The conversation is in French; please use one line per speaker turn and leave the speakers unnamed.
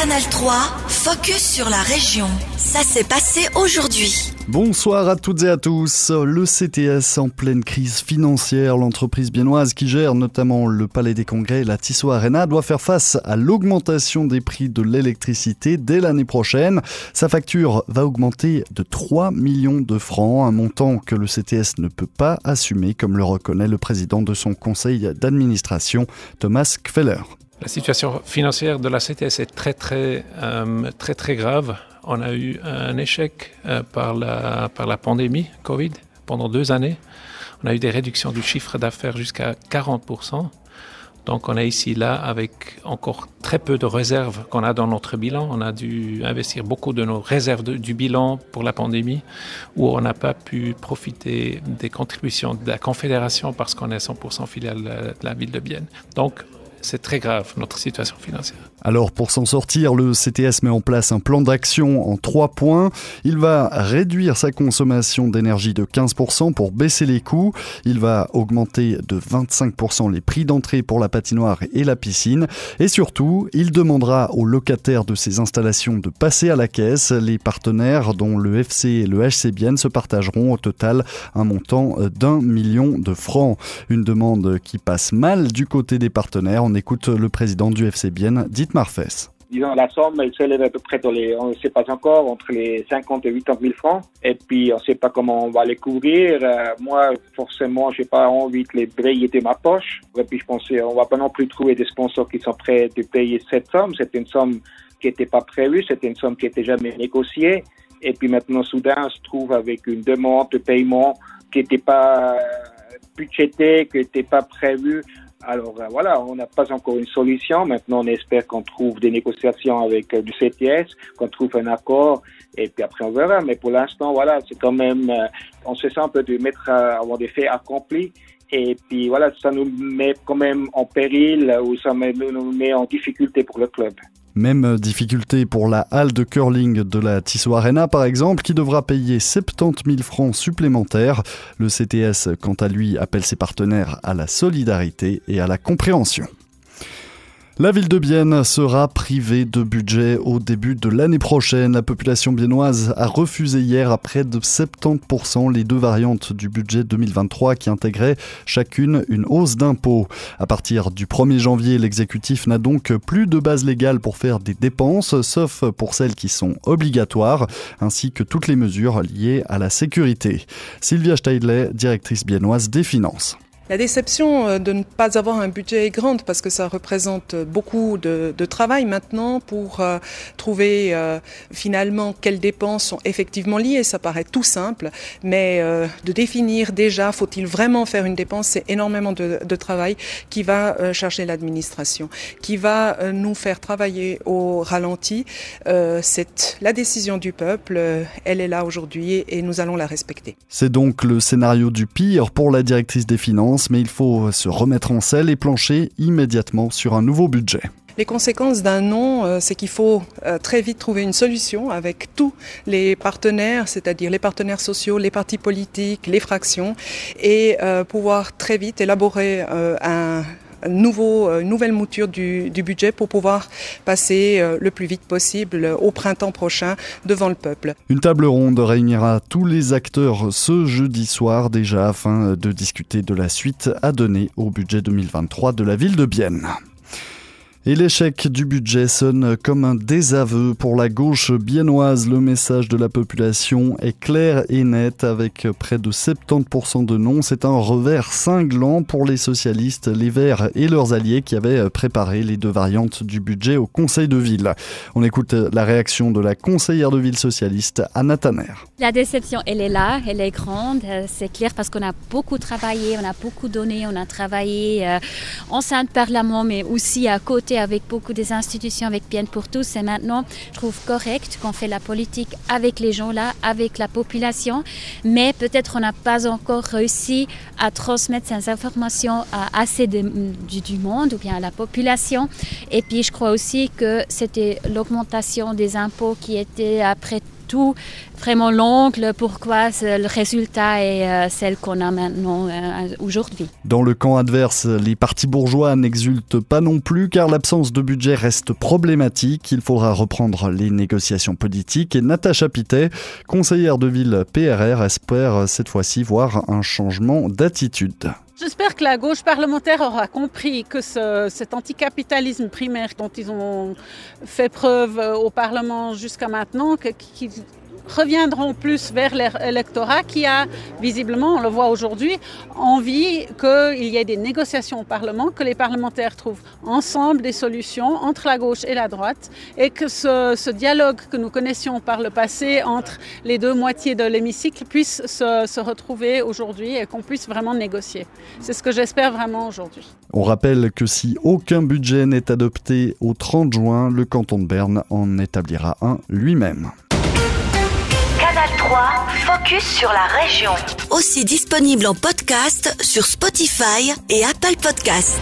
Canal 3, focus sur la région. Ça s'est passé aujourd'hui.
Bonsoir à toutes et à tous. Le CTS en pleine crise financière, l'entreprise biennoise qui gère notamment le Palais des Congrès la Tissot Arena doit faire face à l'augmentation des prix de l'électricité dès l'année prochaine. Sa facture va augmenter de 3 millions de francs, un montant que le CTS ne peut pas assumer comme le reconnaît le président de son conseil d'administration, Thomas Kfeller.
La situation financière de la CTS est très très euh, très très grave. On a eu un échec euh, par, la, par la pandémie Covid pendant deux années. On a eu des réductions du chiffre d'affaires jusqu'à 40%. Donc on est ici là avec encore très peu de réserves qu'on a dans notre bilan. On a dû investir beaucoup de nos réserves du bilan pour la pandémie, où on n'a pas pu profiter des contributions de la Confédération parce qu'on est 100% filiale de la ville de Bienne. Donc c'est très grave, notre situation financière.
Alors pour s'en sortir, le CTS met en place un plan d'action en trois points. Il va réduire sa consommation d'énergie de 15% pour baisser les coûts. Il va augmenter de 25% les prix d'entrée pour la patinoire et la piscine. Et surtout, il demandera aux locataires de ces installations de passer à la caisse. Les partenaires, dont le FC et le HC Bienne, se partageront au total un montant d'un million de francs. Une demande qui passe mal du côté des partenaires. On écoute le président du FC Bienne, Fess
disons, la somme, elle s'élève à peu près dans les, on ne sait pas encore, entre les 50 et 80 000 francs. Et puis, on ne sait pas comment on va les couvrir. Euh, moi, forcément, j'ai pas envie de les brayer de ma poche. Et puis, je pensais, on va pas non plus trouver des sponsors qui sont prêts de payer cette somme. C'était une somme qui n'était pas prévue, c'était une somme qui n'était jamais négociée. Et puis maintenant, soudain, on se trouve avec une demande de paiement qui n'était pas budgétée, qui n'était pas prévue. Alors euh, voilà, on n'a pas encore une solution. Maintenant, on espère qu'on trouve des négociations avec euh, du CTS, qu'on trouve un accord, et puis après on verra. Mais pour l'instant, voilà, c'est quand même, euh, on se sent un peu de mettre à avoir des faits accomplis. Et puis voilà, ça nous met quand même en péril ou ça nous met en difficulté pour le club.
Même difficulté pour la halle de curling de la Tissot Arena par exemple, qui devra payer 70 000 francs supplémentaires. Le CTS, quant à lui, appelle ses partenaires à la solidarité et à la compréhension. La ville de Bienne sera privée de budget au début de l'année prochaine. La population biennoise a refusé hier à près de 70% les deux variantes du budget 2023 qui intégraient chacune une hausse d'impôts. À partir du 1er janvier, l'exécutif n'a donc plus de base légale pour faire des dépenses, sauf pour celles qui sont obligatoires, ainsi que toutes les mesures liées à la sécurité. Sylvia Steidley, directrice biennoise des finances.
La déception euh, de ne pas avoir un budget est grande parce que ça représente beaucoup de, travail maintenant pour euh, trouver euh, finalement quelles dépenses sont effectivement liées. Ça paraît tout simple, mais euh, de définir déjà, faut-il vraiment faire une dépense, c'est énormément de, de, travail qui va euh, charger l'administration, qui va euh, nous faire travailler au ralenti. c'est la décision du peuple, elle est là aujourd'hui et nous allons la respecter.
C'est donc le scénario du pire pour la directrice des finances mais il faut se remettre en selle et plancher immédiatement sur un nouveau budget.
Les conséquences d'un non, euh, c'est qu'il faut euh, très vite trouver une solution avec tous les partenaires, c'est-à-dire les partenaires sociaux, les partis politiques, les fractions, et euh, pouvoir très vite élaborer un nouveau, une nouvelle mouture du, du, budget pour pouvoir passer le plus vite possible au printemps prochain devant le peuple.
Une table ronde réunira tous les acteurs ce jeudi soir déjà afin de discuter de la suite à donner au budget 2023 de la ville de Bienne. Et l'échec du budget sonne comme un désaveu pour la gauche biennoise. Le message de la population est clair et net avec près de 70% de non. C'est un revers cinglant pour les socialistes, les Verts et leurs alliés qui avaient préparé les deux variantes du budget au Conseil de ville. On écoute la réaction de la conseillère de ville socialiste, Anna Tanner.
La déception, elle est là, elle est grande, c'est clair parce qu'on a beaucoup travaillé, on a beaucoup donné, on a travaillé euh, en sein de Parlement, mais aussi à côté avec beaucoup des institutions, avec Bien pour tous. Et maintenant, je trouve correct qu'on fait la politique avec les gens là, avec la population. Mais peut-être on n'a pas encore réussi à transmettre ces informations à assez du, du monde ou bien à la population. Et puis, je crois aussi que c'était l'augmentation des impôts qui était après surtout vraiment pourquoi le résultat est euh, celle qu'on a maintenant euh, aujourd'hui.
Dans le camp adverse, les partis bourgeois n'exultent pas non plus car l'absence de budget reste problématique. Il faudra reprendre les négociations politiques et Natacha Pitet, conseillère de ville PRR, espère cette fois-ci voir un changement d'attitude.
J'espère que la gauche parlementaire aura compris que cet anticapitalisme primaire dont ils ont fait preuve au Parlement jusqu'à maintenant, reviendront plus vers l'électorat qui a visiblement, on le voit aujourd'hui, envie qu'il y ait des négociations au Parlement, que les parlementaires trouvent ensemble des solutions entre la gauche et la droite et que ce, dialogue que nous connaissions par le passé entre les deux moitiés de l'hémicycle puisse se, se retrouver aujourd'hui et qu'on puisse vraiment négocier. C'est ce que j'espère vraiment aujourd'hui.
On rappelle que si aucun budget n'est adopté au 30 juin, le canton de Berne en établira un lui-même.
Canal 3, focus sur la région. Aussi disponible en podcast sur Spotify et Apple Podcast.